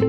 Hello,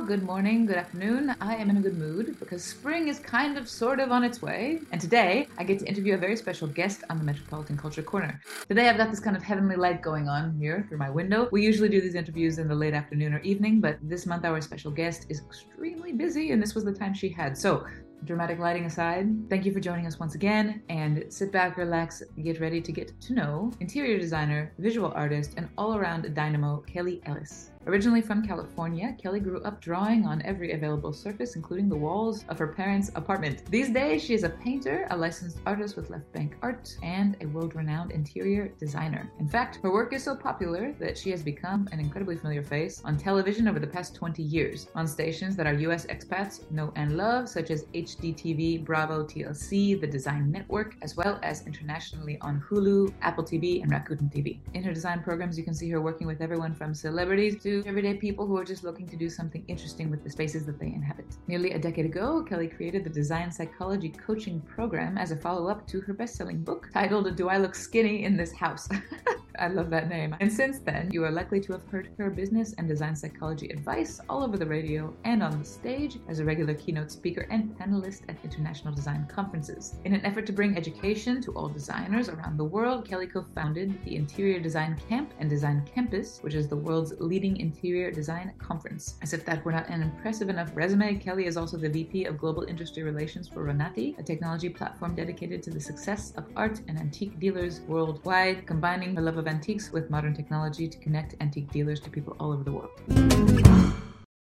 good morning, good afternoon. I am in a good mood because spring is kind of sort of on its way. And today I get to interview a very special guest on the Metropolitan Culture Corner. Today I've got this kind of heavenly light going on here through my window. We usually do these interviews in the late afternoon or evening, but this month our special guest is extremely busy and this was the time she had. So dramatic lighting aside, thank you for joining us once again. And sit back, relax, get ready to get to know interior designer, visual artist, and all around dynamo Kelli Ellis. Originally from California, Kelli grew up drawing on every available surface, including the walls of her parents' apartment. These days, she is a painter, a licensed artist with Left Bank Art, and a world renowned interior designer. In fact, her work is so popular that she has become an incredibly familiar face on television over the past 20 years, on stations that our US expats know and love, such as HGTV, Bravo, TLC, the Design Network, as well as internationally on Hulu, Apple TV, and Rakuten TV. In her design programs, you can see her working with everyone from celebrities to everyday people who are just looking to do something interesting with the spaces that they inhabit. Nearly a decade ago, Kelli created the Design Psychology Coaching Program as a follow up to her best selling book titled Do I Look Skinny in This House? I love that name. And since then, you are likely to have heard her business and design psychology advice all over the radio and on the stage as a regular keynote speaker and panelist at international design conferences. In an effort to bring education to all designers around the world, Kelli co founded the Interior Design Camp and Design Campus, which is the world's leading interior design conference. As if that were not an impressive enough resume, Kelli is also the VP of Global Industry Relations for Ronati, a technology platform dedicated to the success of art and antique dealers worldwide, combining her love of antiques with modern technology to connect antique dealers to people all over the world.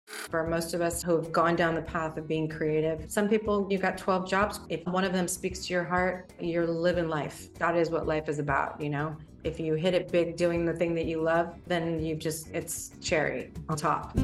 For most of us who have gone down the path of being creative, some people, you've got 12 jobs. If one of them speaks to your heart, you're living life. That is what life is about, you know? If you hit it big doing the thing that you love, then you just, it's cherry on top.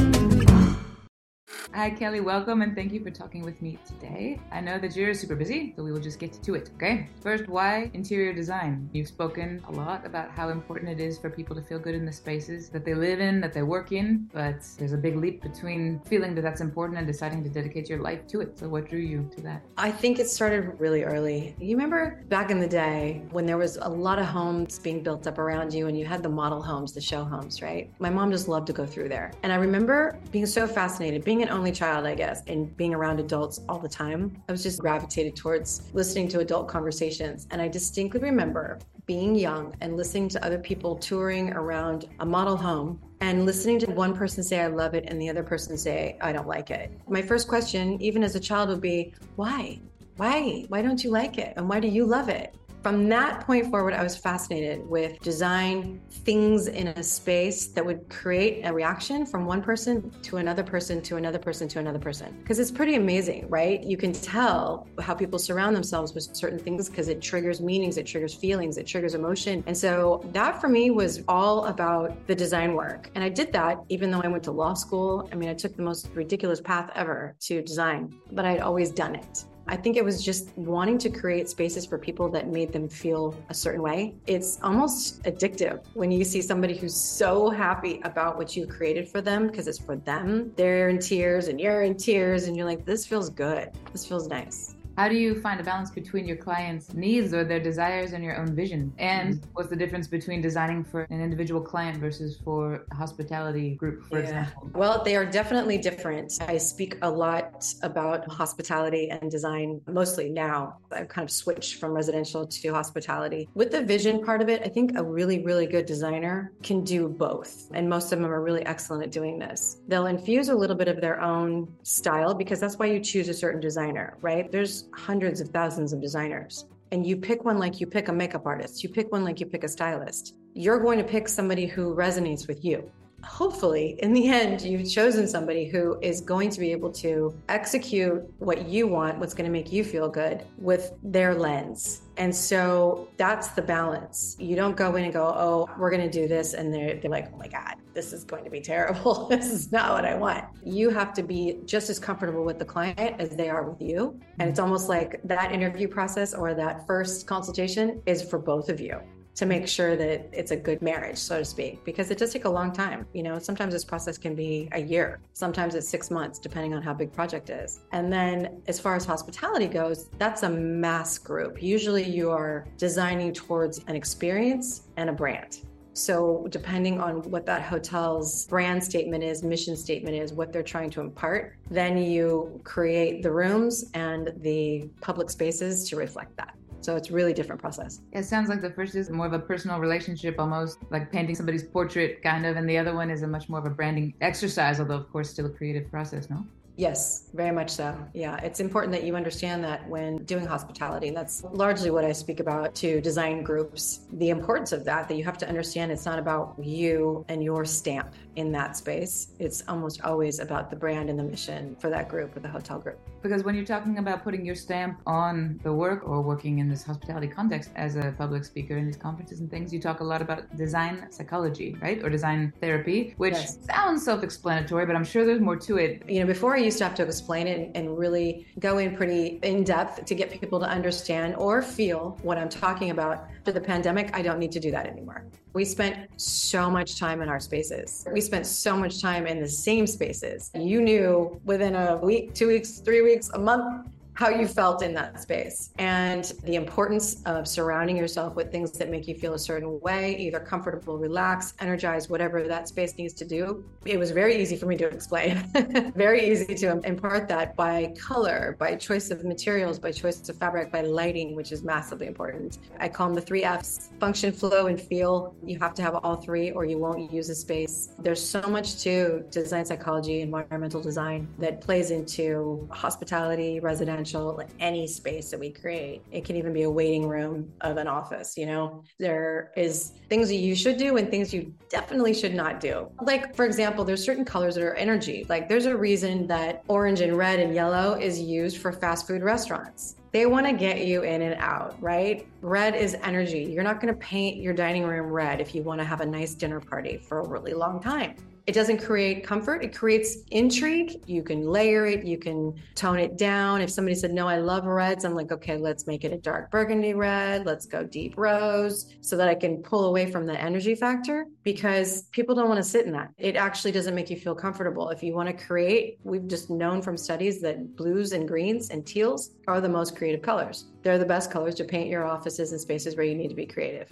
Hi, Kelli. Welcome and thank you for talking with me today. I know that you're super busy, so we will just get to it, okay? First, why interior design? You've spoken a lot about how important it is for people to feel good in the spaces that they live in, that they work in, but there's a big leap between feeling that that's important and deciding to dedicate your life to it. So, what drew you to that? I think it started really early. You remember back in the day when there was a lot of homes being built up around you and you had the model homes, the show homes, right? My mom just loved to go through there. And I remember being so fascinated, being an only child, I guess, and being around adults all the time, I was just gravitated towards listening to adult conversations. And I distinctly remember being young and listening to other people touring around a model home and listening to one person say, I love it, and the other person say, I don't like it. My first question, even as a child, would be, why? Why? Why don't you like it? And why do you love it? From that point forward, I was fascinated with design things in a space that would create a reaction from one person to another person to another person to another person. Because it's pretty amazing, right? You can tell how people surround themselves with certain things because it triggers meanings, it triggers feelings, it triggers emotion. And so that for me was all about the design work. And I did that even though I went to law school. I mean, I took the most ridiculous path ever to design, but I'd always done it. I think it was just wanting to create spaces for people that made them feel a certain way. It's almost addictive when you see somebody who's so happy about what you created for them because it's for them. They're in tears and you're in tears, and you're like, this feels good. This feels nice. How do you find a balance between your clients' needs or their desires and your own vision? And mm-hmm. what's the difference between designing for an individual client versus for a hospitality group, for yeah. example? Well, they are definitely different. I speak a lot about hospitality and design mostly now. I've kind of switched from residential to hospitality. With the vision part of it, I think a really, really good designer can do both. And most of them are really excellent at doing this. They'll infuse a little bit of their own style because that's why you choose a certain designer, right? There's hundreds of thousands of designers and you pick one like you pick a makeup artist, you pick one like you pick a stylist, you're going to pick somebody who resonates with you. Hopefully, in the end, you've chosen somebody who is going to be able to execute what you want, what's going to make you feel good with their lens. And so that's the balance. You don't go in and go, oh, we're going to do this. And they're, they're like, oh my God, this is going to be terrible. this is not what I want. You have to be just as comfortable with the client as they are with you. And it's almost like that interview process or that first consultation is for both of you. To make sure that it's a good marriage, so to speak, because it does take a long time. You know, sometimes this process can be a year, sometimes it's six months, depending on how big project is. And then as far as hospitality goes, that's a mass group. Usually you are designing towards an experience and a brand. So, depending on what that hotel's brand statement is, mission statement is, what they're trying to impart, then you create the rooms and the public spaces to reflect that. So it's really different process. It sounds like the first is more of a personal relationship, almost like painting somebody's portrait, kind of, and the other one is a much more of a branding exercise, although of course still a creative process, no? Yes, very much so. Yeah, it's important that you understand that when doing hospitality. That's largely what I speak about to design groups. The importance of that, that you have to understand it's not about you and your stamp in that space. It's almost always about the brand and the mission for that group or the hotel group. Because when you're talking about putting your stamp on the work or working in this hospitality context as a public speaker in these conferences and things, you talk a lot about design psychology, right? Or design therapy, which yes. sounds self explanatory, but I'm sure there's more to it. You know, before I used to have to explain it and really go in pretty in depth to get people to understand or feel what I'm talking about. After the pandemic, I don't need to do that anymore. We spent so much time in our spaces. We spent so much time in the same spaces. You knew within a week, two weeks, three weeks, a month, how you felt in that space and the importance of surrounding yourself with things that make you feel a certain way, either comfortable, relaxed, energized, whatever that space needs to do. It was very easy for me to explain, very easy to impart that by color, by choice of materials, by choice of fabric, by lighting, which is massively important. I call them the three F's function, flow, and feel. You have to have all three or you won't use a space. There's so much to design psychology, environmental design that plays into hospitality, residential residential, any space that we create. It can even be a waiting room of an office, you know? There is things that you should do and things you definitely should not do. Like, for example, there's certain colors that are energy. Like, there's a reason that orange and red and yellow is used for fast food restaurants. They want to get you in and out, right? Red is energy. You're not going to paint your dining room red if you want to have a nice dinner party for a really long time. It doesn't create comfort, it creates intrigue. You can layer it, you can tone it down. If somebody said, No, I love reds, I'm like, Okay, let's make it a dark burgundy red. Let's go deep rose so that I can pull away from the energy factor because people don't want to sit in that. It actually doesn't make you feel comfortable. If you want to create, we've just known from studies that blues and greens and teals are the most creative colors. They're the best colors to paint your offices and spaces where you need to be creative.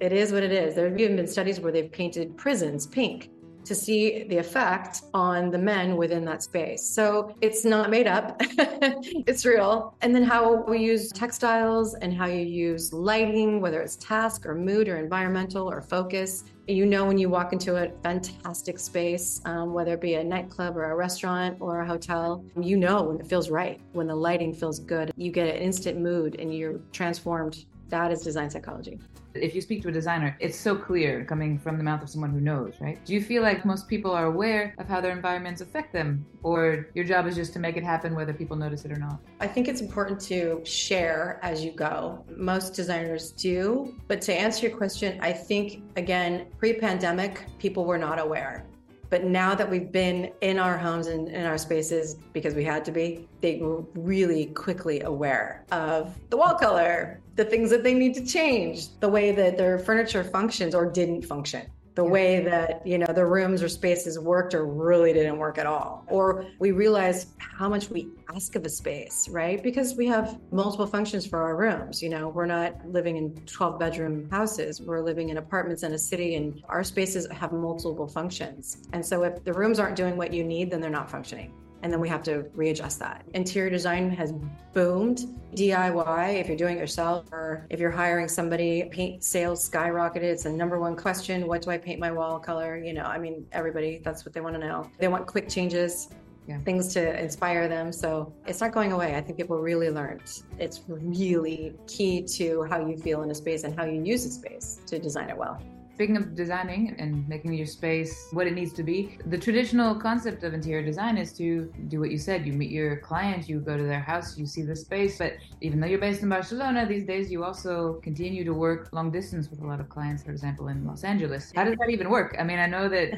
It is what it is. There have even been studies where they've painted prisons pink to see the effect on the men within that space. So it's not made up, it's real. And then how we use textiles and how you use lighting, whether it's task or mood or environmental or focus. You know, when you walk into a fantastic space, um, whether it be a nightclub or a restaurant or a hotel, you know when it feels right, when the lighting feels good. You get an instant mood and you're transformed. That is design psychology. If you speak to a designer, it's so clear coming from the mouth of someone who knows, right? Do you feel like most people are aware of how their environments affect them? Or your job is just to make it happen whether people notice it or not? I think it's important to share as you go. Most designers do. But to answer your question, I think, again, pre pandemic, people were not aware. But now that we've been in our homes and in our spaces because we had to be, they were really quickly aware of the wall color, the things that they need to change, the way that their furniture functions or didn't function the way that you know the rooms or spaces worked or really didn't work at all. Or we realize how much we ask of a space right? Because we have multiple functions for our rooms you know? We're not living in 12 bedroom houses. We're living in apartments in a city and our spaces have multiple functions. And so if the rooms aren't doing what you need then they're not functioning and then we have to readjust that. Interior design has boomed. DIY, if you're doing it yourself or if you're hiring somebody, paint sales skyrocketed. It's the number one question. What do I paint my wall color? You know, I mean, everybody, that's what they want to know. They want quick changes. Yeah. things to inspire them. So it's not going away. I think people really learned. It's really key to how you feel in a space and how you use a space to design it well. Speaking of designing and making your space what it needs to be, the traditional concept of interior design is to do what you said. You meet your client, you go to their house, you see the space. But even though you're based in Barcelona, these days you also continue to work long distance with a lot of clients, for example, in Los Angeles. How does that even work? I mean, I know that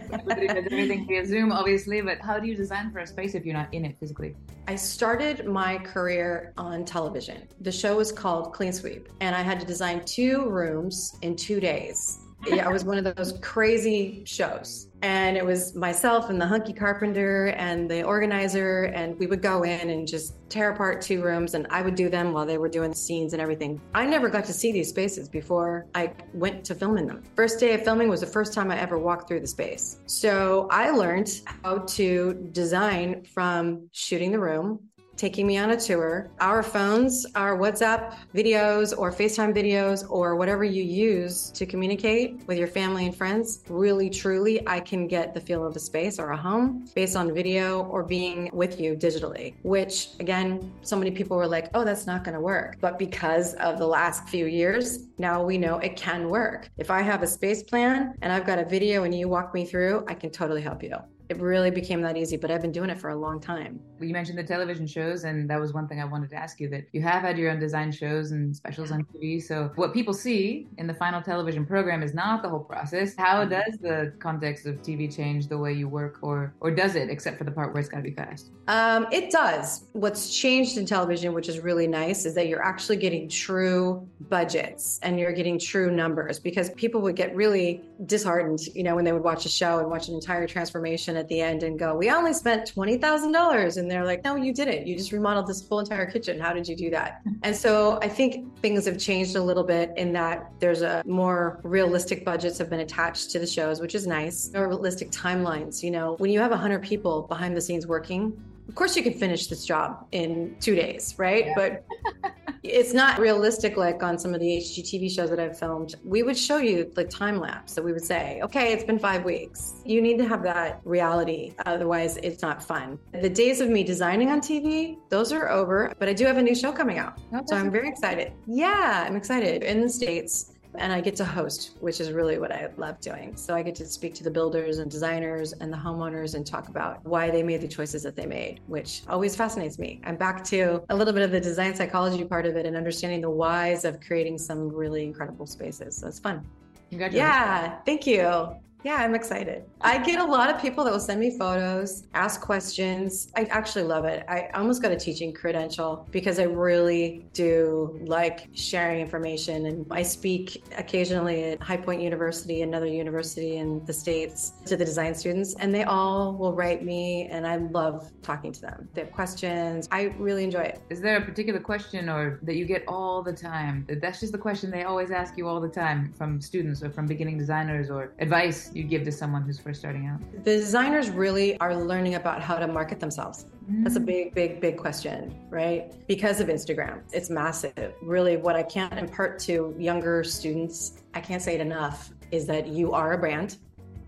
everything via Zoom, obviously, but how do you design for a space if you're not in it physically? I started my career on television. The show was called Clean Sweep, and I had to design two rooms in two days yeah, it was one of those crazy shows. And it was myself and the hunky carpenter and the organizer, and we would go in and just tear apart two rooms, and I would do them while they were doing the scenes and everything. I never got to see these spaces before I went to filming them. First day of filming was the first time I ever walked through the space. So I learned how to design from shooting the room, taking me on a tour. Our phones, our WhatsApp videos or FaceTime videos or whatever you use to communicate with your family and friends, really truly, I can get the feel of a space or a home based on video or being with you digitally, which again, so many people were like, oh, that's not going to work. But because of the last few years, now we know it can work. If I have a space plan and I've got a video and you walk me through, I can totally help you it really became that easy, but I've been doing it for a long time. You mentioned the television shows, and that was one thing I wanted to ask you that you have had your own design shows and specials on TV. So, what people see in the final television program is not the whole process. How mm-hmm. does the context of TV change the way you work, or or does it, except for the part where it's got to be fast? Um, it does. What's changed in television, which is really nice, is that you're actually getting true budgets and you're getting true numbers because people would get really disheartened, you know, when they would watch a show and watch an entire transformation at the end and go, we only spent $20,000. And they're like, no, you didn't. You just remodeled this whole entire kitchen. How did you do that? Mm-hmm. And so I think things have changed a little bit in that there's a more realistic budgets have been attached to the shows, which is nice. More realistic timelines. You know, when you have 100 people behind the scenes working, of course you can finish this job in two days, right? Yeah. But it's not realistic like on some of the HGTV shows that I've filmed. We would show you the time lapse that we would say, okay, it's been five weeks. You need to have that reality. Otherwise, it's not fun. The days of me designing on TV, those are over, but I do have a new show coming out. Oh, so I'm very excited. Yeah, I'm excited. In the States, and I get to host, which is really what I love doing. So I get to speak to the builders and designers and the homeowners and talk about why they made the choices that they made, which always fascinates me. I'm back to a little bit of the design psychology part of it and understanding the whys of creating some really incredible spaces. So it's fun. Congratulations. Yeah, thank you. Yeah, I'm excited. I get a lot of people that will send me photos, ask questions. I actually love it. I almost got a teaching credential because I really do like sharing information. And I speak occasionally at High Point University, another university in the States, to the design students, and they all will write me, and I love talking to them. They have questions. I really enjoy it. Is there a particular question or that you get all the time? That's just the question they always ask you all the time from students or from beginning designers or advice you give to someone who's first starting out? The designers really are learning about how to market themselves. Mm. That's a big, big, big question, right? Because of Instagram, it's massive. Really, what I can't impart to younger students, I can't say it enough, is that you are a brand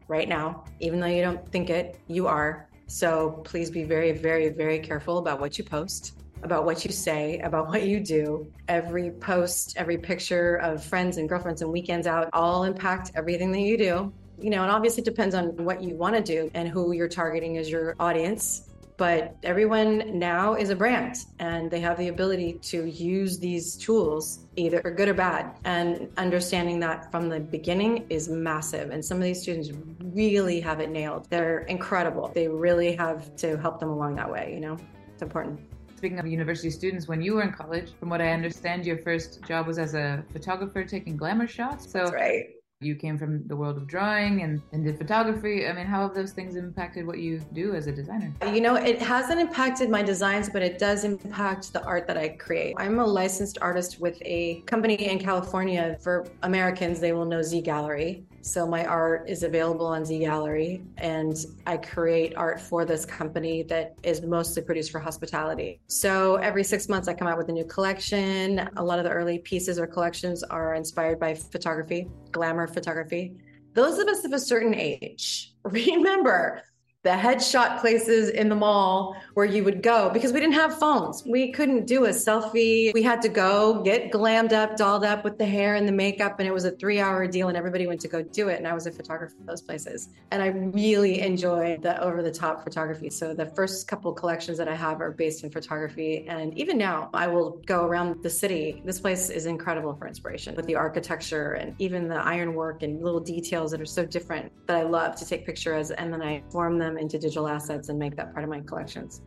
right now, even though you don't think it, you are. So please be very, very, very careful about what you post about what you say, about what you do. Every post, every picture of friends and girlfriends and weekends out all impact everything that you do you know, and obviously it depends on what you want to do and who you're targeting as your audience. But everyone now is a brand and they have the ability to use these tools either for good or bad. And understanding that from the beginning is massive. And some of these students really have it nailed. They're incredible. They really have to help them along that way, you know? It's important. Speaking of university students, when you were in college, from what I understand, your first job was as a photographer taking glamour shots. So That's right you came from the world of drawing and, and did photography. I mean, how have those things impacted what you do as a designer? You know, it hasn't impacted my designs, but it does impact the art that I create. I'm a licensed artist with a company in California. For Americans, they will know Z Gallerie. So my art is available on Z Gallerie, and I create art for this company that is mostly produced for hospitality. So every six months, I come out with a new collection. A lot of the early pieces or collections are inspired by photography, glamour photography. Those of us of a certain age, remember the headshot places in the mall where you would go because we didn't have phones. We couldn't do a selfie. We had to go get glammed up, dolled up with the hair and the makeup. And it was a three hour deal and everybody went to go do it. And I was a photographer for those places. And I really enjoy the over the top photography. So the first couple collections that I have are based in photography. And even now I will go around the city. This place is incredible for inspiration with the architecture and even the ironwork and little details that are so different that I love to take pictures and then I form them into digital assets and make that part of my collections.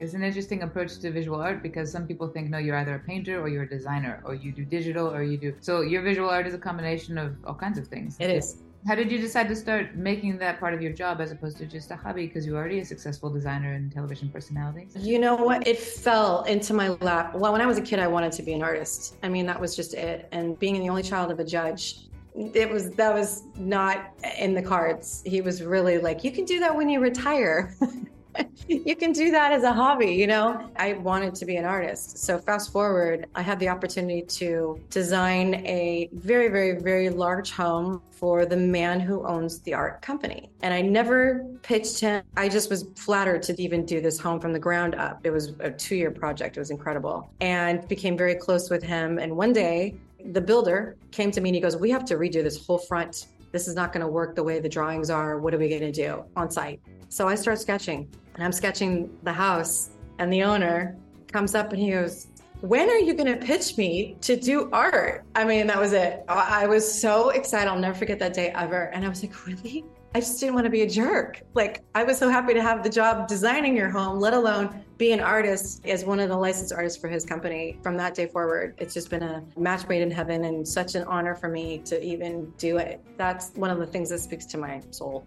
It's an interesting approach to visual art because some people think, no, you're either a painter or you're a designer, or you do digital or you do. So your visual art is a combination of all kinds of things. It is. How did you decide to start making that part of your job as opposed to just a hobby? Because you're already a successful designer and television personality. You know what? It fell into my lap. Well, when I was a kid, I wanted to be an artist. I mean, that was just it. And being the only child of a judge, it was that was not in the cards. He was really like, you can do that when you retire. you can do that as a hobby, you know? I wanted to be an artist. So, fast forward, I had the opportunity to design a very, very, very large home for the man who owns the art company. And I never pitched him. I just was flattered to even do this home from the ground up. It was a two year project, it was incredible. And became very close with him. And one day, the builder came to me and he goes, We have to redo this whole front. This is not going to work the way the drawings are. What are we going to do on site? So I start sketching and I'm sketching the house, and the owner comes up and he goes, when are you going to pitch me to do art? I mean, that was it. I was so excited. I'll never forget that day ever. And I was like, really? I just didn't want to be a jerk. Like, I was so happy to have the job designing your home, let alone be an artist as one of the licensed artists for his company. From that day forward, it's just been a match made in heaven and such an honor for me to even do it. That's one of the things that speaks to my soul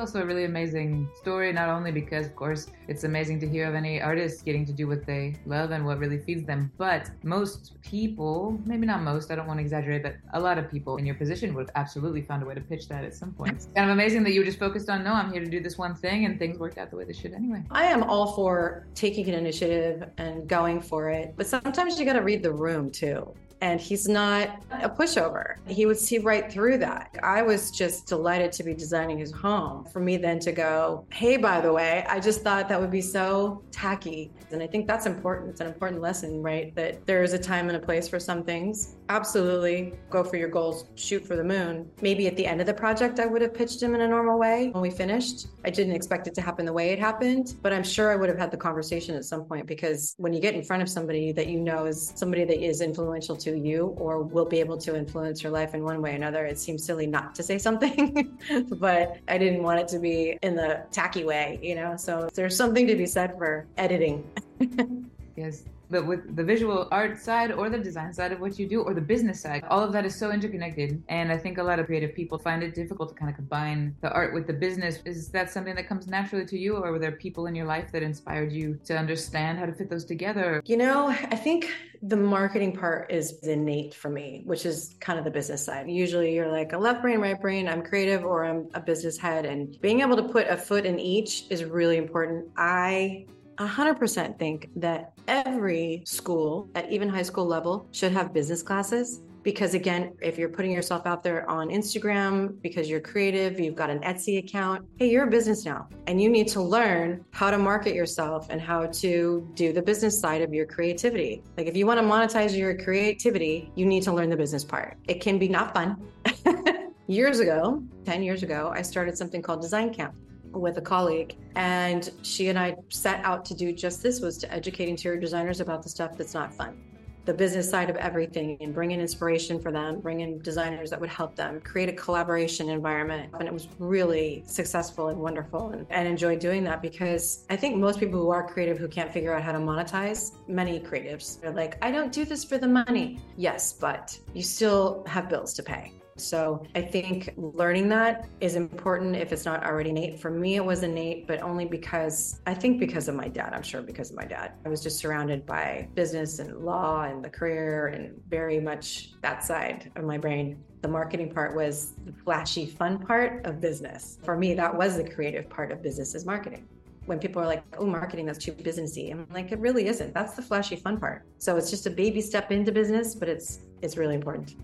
also a really amazing story, not only because, of course, it's amazing to hear of any artists getting to do what they love and what really feeds them, but most people, maybe not most, I don't want to exaggerate, but a lot of people in your position would have absolutely found a way to pitch that at some point. Kind of amazing that you were just focused on, no, I'm here to do this one thing, and things worked out the way they should anyway. I am all for taking an initiative and going for it, but sometimes you got to read the room too and he's not a pushover. He would see right through that. I was just delighted to be designing his home. For me then to go, hey, by the way, I just thought that would be so tacky. And I think that's important. It's an important lesson, right? That there is a time and a place for some things. Absolutely go for your goals, shoot for the moon. Maybe at the end of the project, I would have pitched him in a normal way when we finished. I didn't expect it to happen the way it happened, but I'm sure I would have had the conversation at some point because when you get in front of somebody that you know is somebody that is influential to you or will be able to influence your life in one way or another, it seems silly not to say something. but I didn't want it to be in the tacky way, you know? So there's something to be said for editing. yes but with the visual art side or the design side of what you do or the business side all of that is so interconnected. And i think a lot of creative people find it difficult to kind of combine the art with the business. Is that something that comes naturally to you or were there people in your life that inspired you to understand how to fit those together? You know i think the marketing part is innate for me which is kind of the business side. Usually you're like a left brain right brain i'm creative or i'm a business head and being able to put a foot in each is really important. I 100% think that every school at even high school level should have business classes. Because again if you're putting yourself out there on instagram because you're creative you've got an etsy account hey you're a business now. And you need to learn how to market yourself and how to do the business side of your creativity. Like if you want to monetize your creativity you need to learn the business part. It can be not fun. Years ago 10 years ago i started something called design camp with a colleague and she and I set out to do just this was to educate interior designers about the stuff that's not fun. The business side of everything and bring in inspiration for them bring in designers that would help them create a collaboration environment and it was really successful and wonderful and, and enjoyed doing that because i think most people who are creative who can't figure out how to monetize many creatives are like i don't do this for the money. Yes but you still have bills to pay so I think learning that is important if it's not already innate. For me, it was innate, but only because I think because of my dad. I'm sure because of my dad. I was just surrounded by business and law and the career and very much that side of my brain. The marketing part was the flashy, fun part of business. For me, that was the creative part of business is marketing when people are like, oh, marketing, that's too businessy. I'm like, it really isn't. That's the flashy fun part. So it's just a baby step into business, but it's it's really important.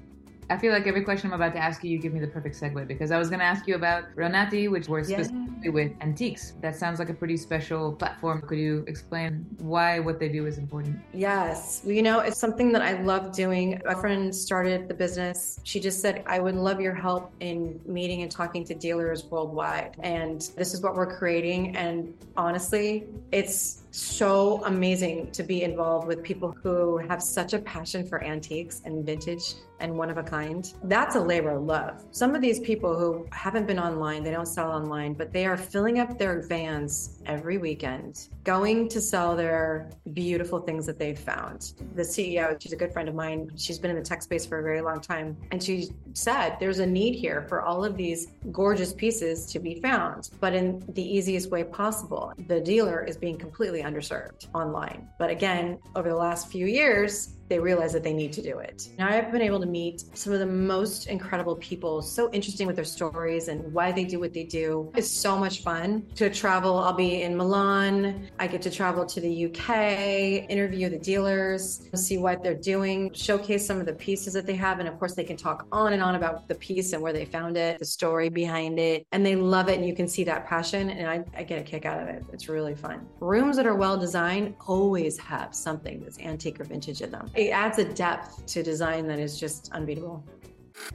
I feel like every question I'm about to ask you, you give me the perfect segue because I was going to ask you about Ronati, which works Yeah. specifically with antiques. That sounds like a pretty special platform. Could you explain why what they do is important? Yes. Well, you know, it's something that I love doing. A friend started the business. She just said, I would love your help in meeting and talking to dealers worldwide. And this is what we're creating. And honestly, it's so amazing to be involved with people who have such a passion for antiques and vintage and one of a kind. That's a labor of love. Some of these people who haven't been online, they don't sell online, but they are filling up their vans every weekend, going to sell their beautiful things that they've found. The CEO, she's a good friend of mine. She's been in the tech space for a very long time. And she said there's a need here for all of these gorgeous pieces to be found, but in the easiest way possible. The dealer is being completely underserved online. But again, over the last few years, they realize that they need to do it. Now I've been able to meet some of the most incredible people, so interesting with their stories and why they do what they do. It's so much fun to travel. I'll be in Milan. I get to travel to the UK, interview the dealers, see what they're doing, showcase some of the pieces that they have. And of course, they can talk on and on about the piece and where they found it, the story behind it. And they love it. And you can see that passion. And I, I get a kick out of it. It's really fun. Rooms that are well designed always have something that's antique or vintage in them. It adds a depth to design that is just unbeatable.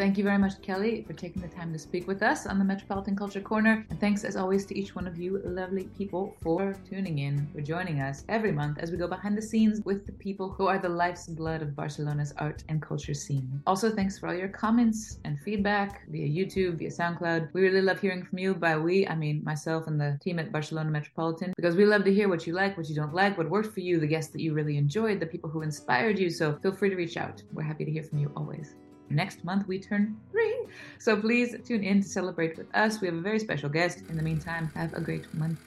Thank you very much, Kelli, for taking the time to speak with us on the Metropolitan Culture Corner. And thanks, as always, to each one of you lovely people for tuning in, for joining us every month as we go behind the scenes with the people who are the life's blood of Barcelona's art and culture scene. Also, thanks for all your comments and feedback via YouTube, via SoundCloud. We really love hearing from you. By we, I mean myself and the team at Barcelona Metropolitan, because we love to hear what you like, what you don't like, what worked for you, the guests that you really enjoyed, the people who inspired you. So feel free to reach out. We're happy to hear from you always. Next month we turn three. So please tune in to celebrate with us. We have a very special guest. In the meantime, have a great month.